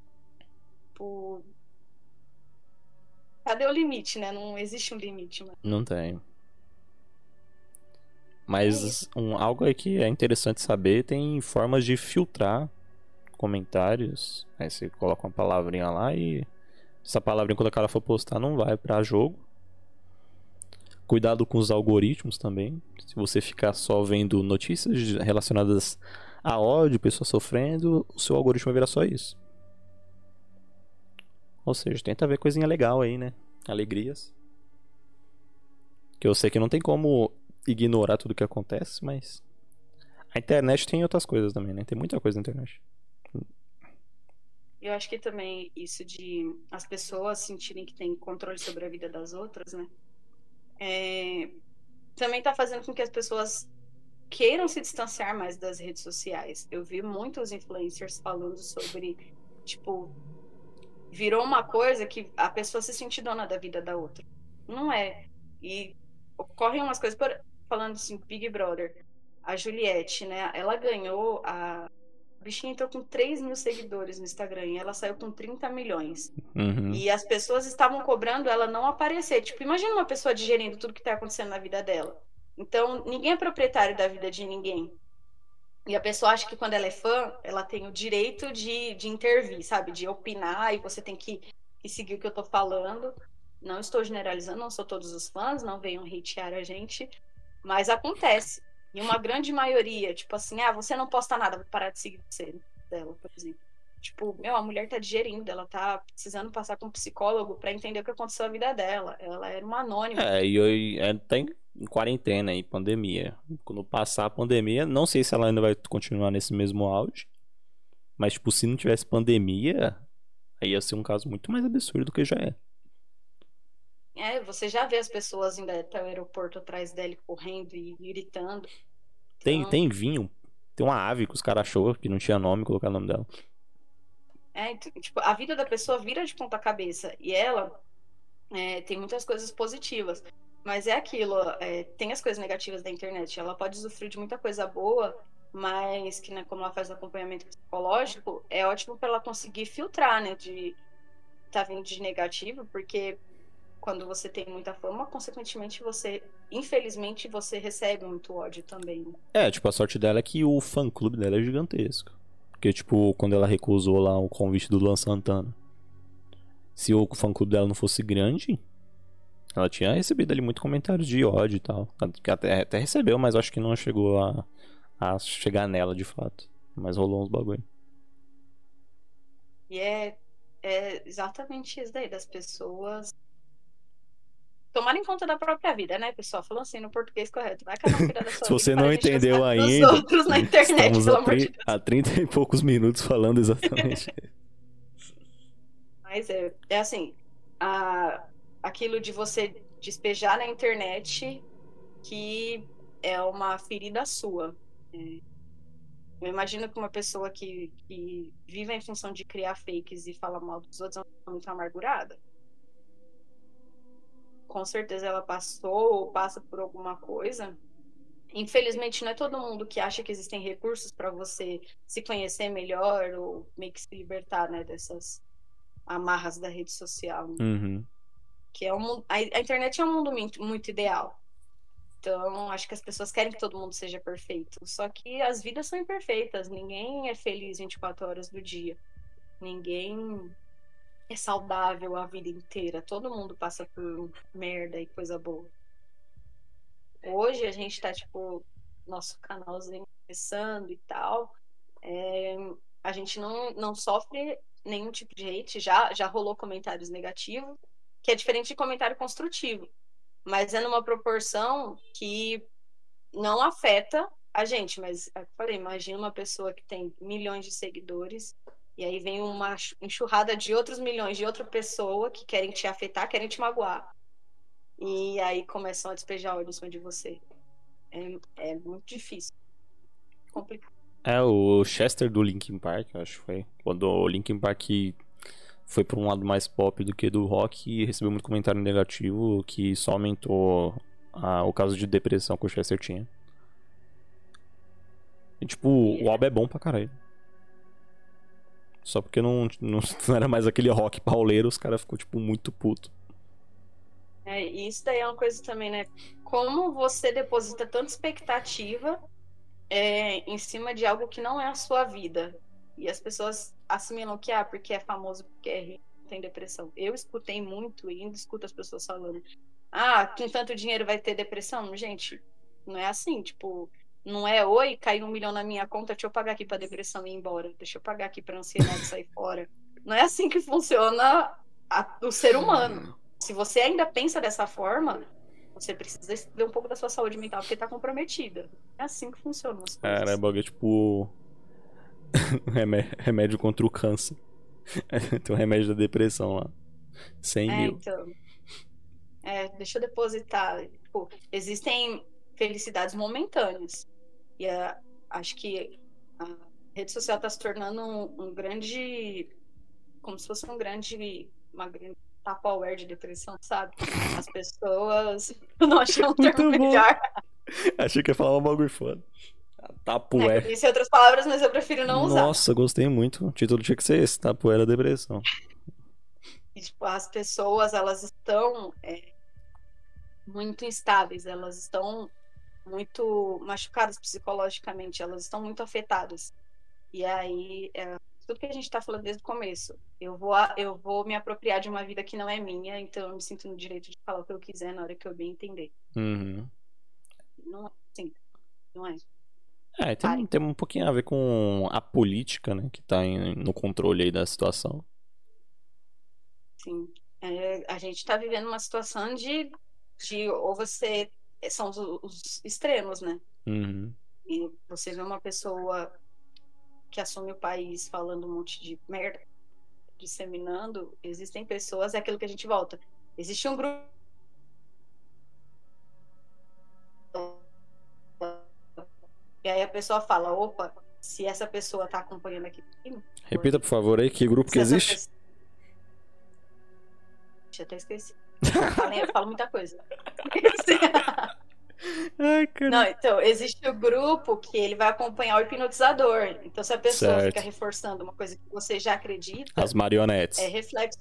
Por... Cadê o limite, né? Não existe um limite. Mas... Não tem. Mas é um, algo aí que é interessante saber, tem formas de filtrar comentários. Aí você coloca uma palavrinha lá e essa palavrinha quando o cara for postar não vai para jogo. Cuidado com os algoritmos também. Se você ficar só vendo notícias relacionadas a ódio, pessoas sofrendo, o seu algoritmo vai virar só isso. Ou seja, tenta ver coisinha legal aí, né? Alegrias. Que eu sei que não tem como ignorar tudo que acontece, mas. A internet tem outras coisas também, né? Tem muita coisa na internet. Eu acho que também isso de as pessoas sentirem que têm controle sobre a vida das outras, né? é, também está fazendo com que as pessoas queiram se distanciar mais das redes sociais. Eu vi muitos influencers falando sobre, tipo, virou uma coisa que a pessoa se sente dona da vida da outra. Não é. E ocorrem umas coisas, por, falando assim, Big Brother. A Juliette, né? Ela ganhou a a bichinha entrou com 3 mil seguidores no Instagram e ela saiu com 30 milhões. Uhum. E as pessoas estavam cobrando ela não aparecer. Tipo, imagina uma pessoa digerindo tudo que está acontecendo na vida dela. Então, ninguém é proprietário da vida de ninguém. E a pessoa acha que quando ela é fã, ela tem o direito de, de intervir, sabe? De opinar e você tem que, que seguir o que eu tô falando. Não estou generalizando, não sou todos os fãs, não venham hatear a gente. Mas acontece. E uma grande maioria, tipo assim, ah, você não posta nada, vou parar de seguir você dela, por exemplo. Tipo, meu, a mulher tá digerindo, ela tá precisando passar com um psicólogo para entender o que aconteceu na vida dela. Ela era uma anônima. É, e eu, é, tem quarentena e pandemia. Quando passar a pandemia, não sei se ela ainda vai continuar nesse mesmo auge. Mas, tipo, se não tivesse pandemia, aí ia ser um caso muito mais absurdo do que já é. É, você já vê as pessoas indo até o aeroporto atrás dele correndo e gritando. Tem, então... tem vinho. Tem uma ave que os caras achou que não tinha nome, colocar o nome dela. É, tipo, a vida da pessoa vira de ponta cabeça. E ela é, tem muitas coisas positivas. Mas é aquilo, é, tem as coisas negativas da internet. Ela pode usufruir de muita coisa boa, mas que, né, como ela faz acompanhamento psicológico, é ótimo para ela conseguir filtrar, né, de tá vindo de negativo, porque quando você tem muita fama, consequentemente você, infelizmente, você recebe muito ódio também. É, tipo, a sorte dela é que o fã-clube dela é gigantesco. Porque, tipo, quando ela recusou lá o convite do Luan Santana, se o fã-clube dela não fosse grande, ela tinha recebido ali muito comentários de ódio e tal. Até, até recebeu, mas acho que não chegou a, a chegar nela de fato. Mas rolou uns bagulho. E é, é exatamente isso daí, das pessoas tomar em conta da própria vida, né, pessoal? Falando assim no português correto. Vai cada um cuidar da sua Se você não entendeu ainda, outros na internet, estamos há, de há 30 e poucos minutos falando exatamente. Mas é, é assim, a, aquilo de você despejar na internet que é uma ferida sua. É, eu imagino que uma pessoa que, que vive em função de criar fakes e fala mal dos outros é uma pessoa muito amargurada. Com certeza ela passou ou passa por alguma coisa. Infelizmente, não é todo mundo que acha que existem recursos para você se conhecer melhor ou meio que se libertar né, dessas amarras da rede social. Né? Uhum. Que é um, a, a internet é um mundo muito, muito ideal. Então, acho que as pessoas querem que todo mundo seja perfeito. Só que as vidas são imperfeitas. Ninguém é feliz 24 horas do dia. Ninguém é saudável a vida inteira. Todo mundo passa por merda e coisa boa. Hoje a gente tá, tipo, nosso canalzinho começando e tal. É, a gente não, não sofre nenhum tipo de hate. Já, já rolou comentários negativos, que é diferente de comentário construtivo mas é numa proporção que não afeta a gente. Mas, é eu falei, imagina uma pessoa que tem milhões de seguidores e aí vem uma enxurrada de outros milhões de outra pessoa que querem te afetar, querem te magoar. E aí começam a despejar ódio em cima de você. É, é muito difícil. Complicado. É, o Chester do Linkin Park, acho que foi. Quando o Linkin Park foi para um lado mais pop do que do rock e recebeu muito comentário negativo que só aumentou a, o caso de depressão que o Chester tinha. E tipo, o álbum é bom pra caralho. Só porque não, não, <laughs> não era mais aquele rock pauleiro, os caras ficou tipo muito puto. É, e isso daí é uma coisa também, né? Como você deposita tanta expectativa é, em cima de algo que não é a sua vida. E as pessoas assimilam que, ah, porque é famoso, porque é rico, tem depressão. Eu escutei muito e ainda escuto as pessoas falando, ah, com tanto dinheiro vai ter depressão? Gente, não é assim, tipo, não é, oi, caiu um milhão na minha conta, deixa eu pagar aqui pra depressão ir embora, deixa eu pagar aqui pra ansiedade sair fora. Não é assim que funciona a, o ser humano. Se você ainda pensa dessa forma, você precisa ver um pouco da sua saúde mental porque tá comprometida. É assim que funciona as coisas. Cara, é bagulho tipo <laughs> remédio contra o câncer. <laughs> Tem um remédio da depressão lá. 100 é, mil. Então, é, deixa eu depositar. Tipo, existem felicidades momentâneas. E a, acho que a rede social está se tornando um, um, grande. Como se fosse um grande. Uma grande tapa de depressão, sabe? As pessoas <laughs> não acham um termo melhor. Achei que ia falar um bagulho foda. Tapué. É, eu outras palavras, mas eu prefiro não usar. Nossa, gostei muito. O título tinha que ser esse, Tapué da Depressão. E, tipo, as pessoas, elas estão é, muito instáveis, elas estão muito machucadas psicologicamente, elas estão muito afetadas. E aí, é, tudo que a gente está falando desde o começo, eu vou, eu vou me apropriar de uma vida que não é minha, então eu me sinto no direito de falar o que eu quiser na hora que eu bem entender. Uhum. Não é assim, não é. É, tem, tem um pouquinho a ver com a política, né? Que tá em, no controle aí da situação. Sim. É, a gente tá vivendo uma situação de, de ou você. São os, os extremos, né? Uhum. E você vê uma pessoa que assume o país falando um monte de merda, disseminando, existem pessoas, é aquilo que a gente volta. Existe um grupo E aí a pessoa fala, opa, se essa pessoa está acompanhando aqui. Repita, por favor, aí, que grupo que existe? Pessoa... Deixa eu até esqueci. eu falo muita coisa. <laughs> <laughs> Ai, Não, então, existe o grupo que ele vai acompanhar o hipnotizador. Então, se a pessoa certo. fica reforçando uma coisa que você já acredita. As marionetes. É reflexo.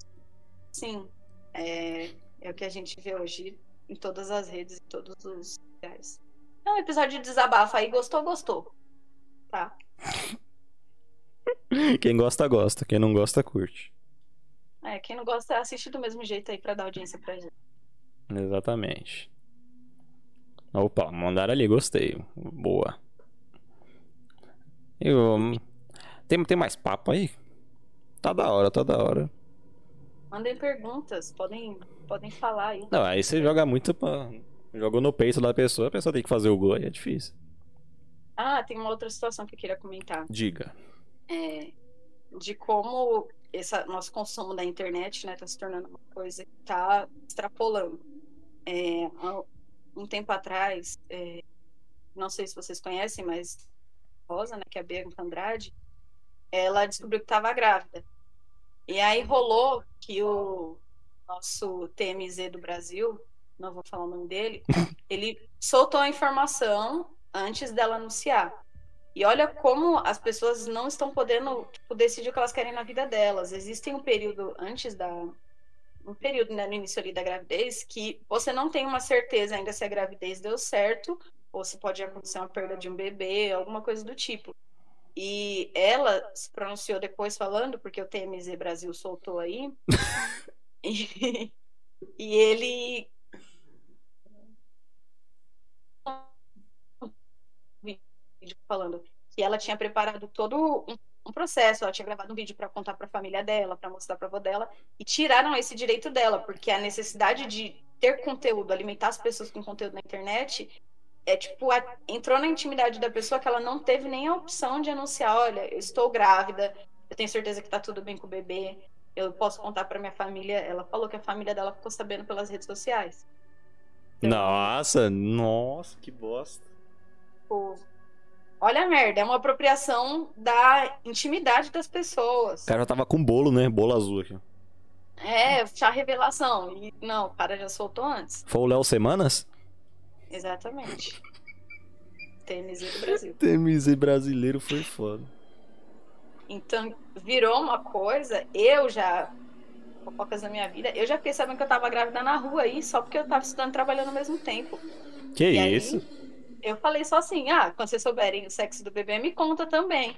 Sim. É, é o que a gente vê hoje em todas as redes, em todos os lugares. É um episódio de desabafo aí. Gostou, gostou. Tá. <laughs> Quem gosta, gosta. Quem não gosta, curte. É, quem não gosta, assiste do mesmo jeito aí pra dar audiência pra gente. Exatamente. Opa, mandaram ali, gostei. Boa. Eu, tem, tem mais papo aí? Tá da hora, tá da hora. Mandem perguntas, podem, podem falar aí. Não, aí você joga muito pra... Jogou no peito da pessoa, a pessoa tem que fazer o gol, aí é difícil. Ah, tem uma outra situação que eu queria comentar. Diga. É, de como esse nosso consumo da internet, né, tá se tornando uma coisa que tá extrapolando. É, um tempo atrás, é, não sei se vocês conhecem, mas Rosa, né, que é a Bianca Andrade, ela descobriu que estava grávida. E aí rolou que o nosso TMZ do Brasil, não vou falar o nome dele, <laughs> ele soltou a informação antes dela anunciar. E olha como as pessoas não estão podendo tipo, decidir o que elas querem na vida delas. Existem um período antes da. Um período né, no início ali da gravidez que você não tem uma certeza ainda se a gravidez deu certo ou se pode acontecer uma perda de um bebê, alguma coisa do tipo. E ela se pronunciou depois falando, porque o TMZ Brasil soltou aí. <laughs> e, e ele falando que ela tinha preparado todo um, um processo, ela tinha gravado um vídeo para contar para a família dela, para mostrar para a avó dela, e tiraram esse direito dela, porque a necessidade de ter conteúdo, alimentar as pessoas com conteúdo na internet, é tipo, a, entrou na intimidade da pessoa que ela não teve nem a opção de anunciar, olha, eu estou grávida, eu tenho certeza que tá tudo bem com o bebê, eu posso contar para minha família. Ela falou que a família dela ficou sabendo pelas redes sociais. Então, nossa, nossa, que bosta. Tipo, olha a merda, é uma apropriação da intimidade das pessoas. O cara já tava com bolo, né? Bolo azul aqui. É, chá revelação. E, não, o cara já soltou antes. Foi o Léo Semanas? Exatamente. TMZ do Brasil. TMZ brasileiro foi foda. Então, virou uma coisa, eu já, fofocas da minha vida, eu já fiquei sabendo que eu tava grávida na rua aí, só porque eu tava estudando e trabalhando ao mesmo tempo. Que e isso? Aí, eu falei só assim, ah, quando vocês souberem o sexo do bebê, me conta também.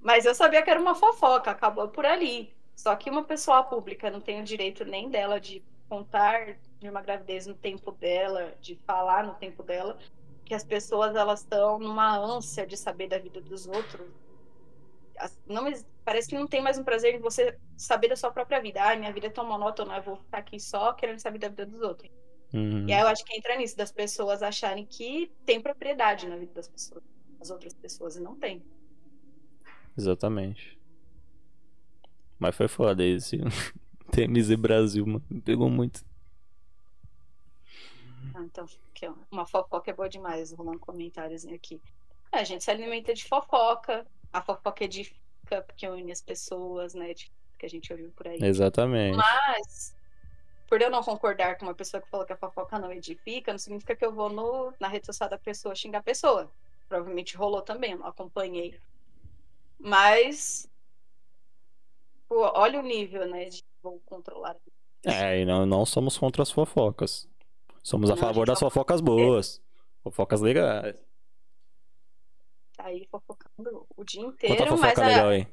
Mas eu sabia que era uma fofoca, acabou por ali. Só que uma pessoa pública não tem o direito nem dela de contar de uma gravidez no tempo dela, de falar no tempo dela, que as pessoas elas estão numa ânsia de saber da vida dos outros. Não, parece que não tem mais um prazer em você saber da sua própria vida. Ah, minha vida é tão monótona, eu vou ficar aqui só querendo saber da vida dos outros. Uhum. E aí eu acho que entra nisso, das pessoas acharem que tem propriedade na vida das pessoas, as outras pessoas, e não tem. Exatamente. Mas foi foda esse. <laughs> TMZ Brasil, mano. Me pegou muito. Ah, então, aqui, ó, uma fofoca é boa demais, rolando comentários aqui. É, a gente se alimenta de fofoca, a fofoca edifica porque une as pessoas, né? Que a gente ouviu por aí. Exatamente. Mas, por eu não concordar com uma pessoa que falou que a fofoca não edifica, não significa que eu vou no, na rede social da pessoa xingar a pessoa. Provavelmente rolou também, eu não acompanhei. Mas, pô, olha o nível, né? De vou controlar. É, e não, não somos contra as fofocas. Somos a favor das fofocas boas. Fofocas legais. Tá aí fofocando o dia inteiro, Quanta fofoca mas legal, a, hein?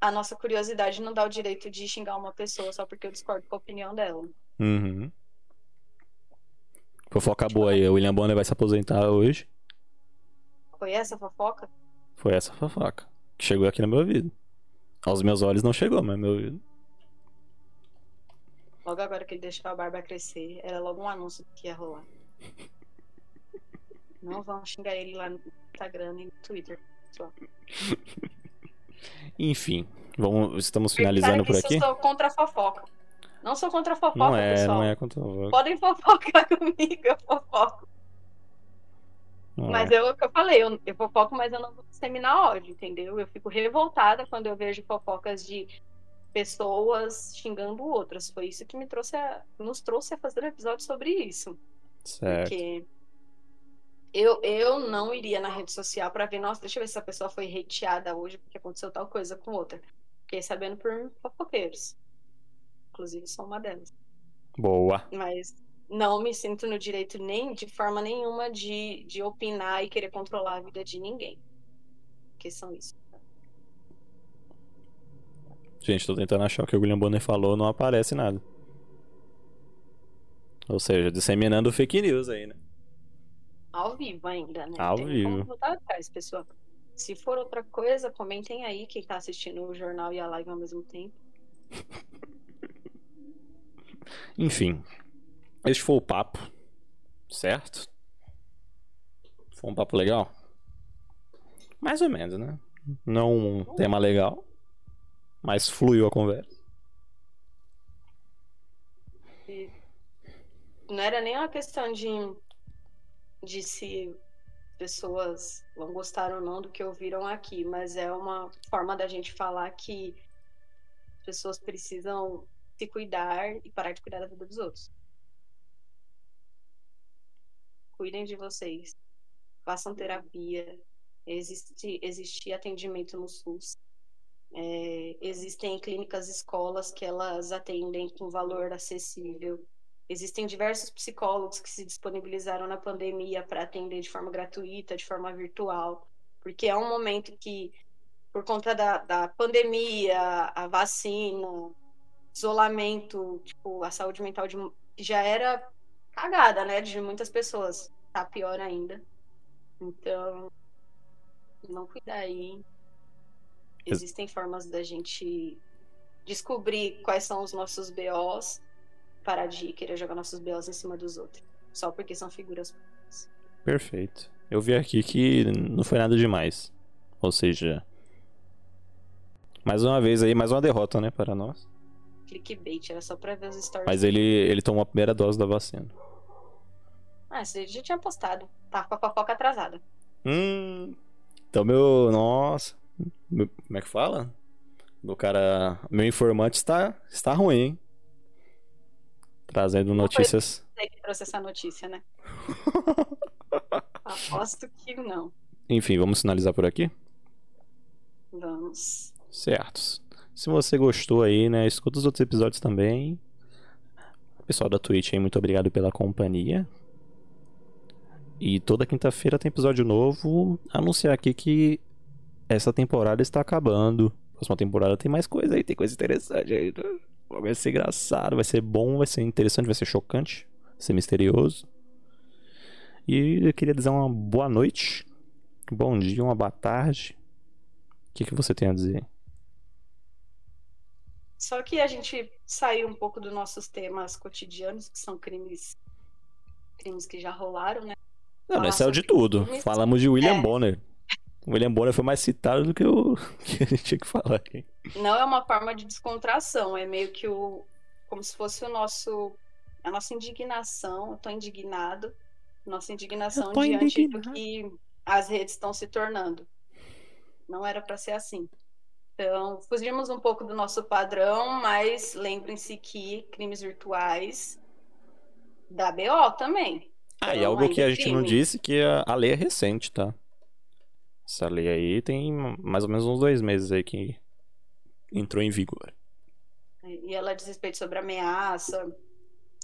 A nossa curiosidade não dá o direito de xingar uma pessoa só porque eu discordo com a opinião dela. Uhum. Fofoca boa aí. O William Bonner vai se aposentar hoje. Foi essa fofoca? Foi essa fofoca. Que chegou aqui no meu ouvido. Aos meus olhos não chegou, mas meu ouvido. Logo agora que ele deixou a barba crescer, era logo um anúncio que ia rolar. <laughs> Não vão xingar ele lá no Instagram e no Twitter. Só. <laughs> Enfim, vamos, estamos finalizando por aqui. Eu sou contra a fofoca. Não sou contra a fofoca, não é, pessoal. Não é contra a fofoca. Podem fofocar <laughs> comigo, eu fofoco. Não mas é. eu, o que eu falei, eu, eu fofoco, mas eu não vou disseminar ódio, entendeu? Eu fico revoltada quando eu vejo fofocas de pessoas xingando outras. Foi isso que me trouxe a, nos trouxe a fazer um episódio sobre isso. Certo. Porque eu, eu não iria na rede social para ver, nossa, deixa eu ver se essa pessoa foi hateada hoje porque aconteceu tal coisa com outra. Fiquei sabendo por fofoqueiros. Inclusive, sou uma delas. Boa. Mas não me sinto no direito nem de forma nenhuma de, de opinar e querer controlar a vida de ninguém. Que são isso. Gente, tô tentando achar o que o William Bonner falou, não aparece nada. Ou seja, disseminando fake news aí, né? Ao vivo ainda, né? Ao Tem vivo. Voltar atrás, pessoal. Se for outra coisa, comentem aí quem tá assistindo o jornal e a live ao mesmo tempo. <laughs> Enfim, este foi o papo, certo? Foi um papo legal? Mais ou menos, né? Não um tema legal, mas fluiu a conversa. Não era nem uma questão de, de se pessoas vão gostar ou não do que ouviram aqui, mas é uma forma da gente falar que pessoas precisam se cuidar e parar de cuidar da vida dos outros. Cuidem de vocês. Façam terapia. Existe, existe atendimento no SUS. É, existem clínicas escolas que elas atendem com valor acessível. Existem diversos psicólogos que se disponibilizaram na pandemia para atender de forma gratuita, de forma virtual, porque é um momento que, por conta da, da pandemia, a vacina, isolamento, tipo, a saúde mental de, já era cagada, né, de muitas pessoas, tá pior ainda. Então, não cuidar aí. Existem formas da gente descobrir quais são os nossos BOs parar de querer jogar nossos belos em cima dos outros. Só porque são figuras públicas. Perfeito. Eu vi aqui que não foi nada demais. Ou seja, mais uma vez aí, mais uma derrota, né, para nós. Clickbait, era só pra ver os stories. Mas ele, ele tomou a primeira dose da vacina. Ah, você já tinha postado. Tá com a fofoca atrasada. Hum. Então, meu. Nossa. Meu, como é que fala? Meu cara. Meu informante está, está ruim, hein? Trazendo notícias. Não foi trouxe essa notícia, né? <laughs> Aposto que não. Enfim, vamos finalizar por aqui? Vamos. Certo. Se você gostou aí, né, escuta os outros episódios também. Pessoal da Twitch aí, muito obrigado pela companhia. E toda quinta-feira tem episódio novo. Anunciar aqui que essa temporada está acabando. Próxima temporada tem mais coisa aí, tem coisa interessante aí. Vai ser engraçado, vai ser bom, vai ser interessante, vai ser chocante, vai ser misterioso. E eu queria dizer uma boa noite, bom dia, uma boa tarde. O que, que você tem a dizer? Só que a gente saiu um pouco dos nossos temas cotidianos, que são crimes crimes que já rolaram, né? Não, nós saiu de tudo. Crimes. Falamos de William é. Bonner. O William Bonner foi mais citado do que o <laughs> que a gente tinha que falar aqui. Não é uma forma de descontração, é meio que o como se fosse o nosso a nossa indignação, eu tô indignado, nossa indignação diante indignado. do que as redes estão se tornando. Não era para ser assim. Então, fugimos um pouco do nosso padrão, mas lembrem-se que crimes virtuais da BO também. Ah, então, e algo que a gente crime. não disse que a, a lei é recente, tá? Essa lei aí tem mais ou menos uns dois meses aí que entrou em vigor. E ela diz respeito sobre ameaça,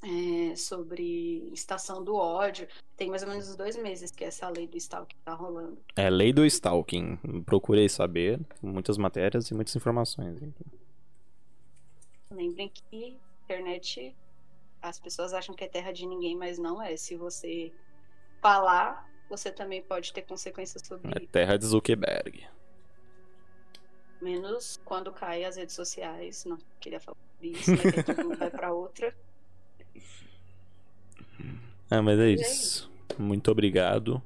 é, sobre estação do ódio. Tem mais ou menos uns dois meses que essa lei do stalking tá rolando. É, lei do stalking. Procurei saber. Muitas matérias e muitas informações. Lembrem que internet, as pessoas acham que é terra de ninguém, mas não é. Se você falar, você também pode ter consequências sobre É terra de Zuckerberg. Menos quando cai as redes sociais. Não queria falar sobre isso? Que todo mundo vai pra outra. <laughs> Ah, mas é, é isso. Muito obrigado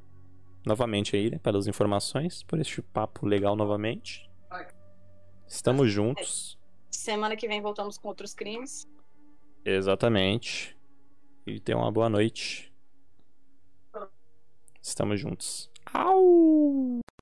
novamente aí, né, pelas informações, por este papo legal novamente. Estamos juntos. Semana que vem voltamos com outros crimes. Exatamente. E tenha uma boa noite. Estamos juntos. Au!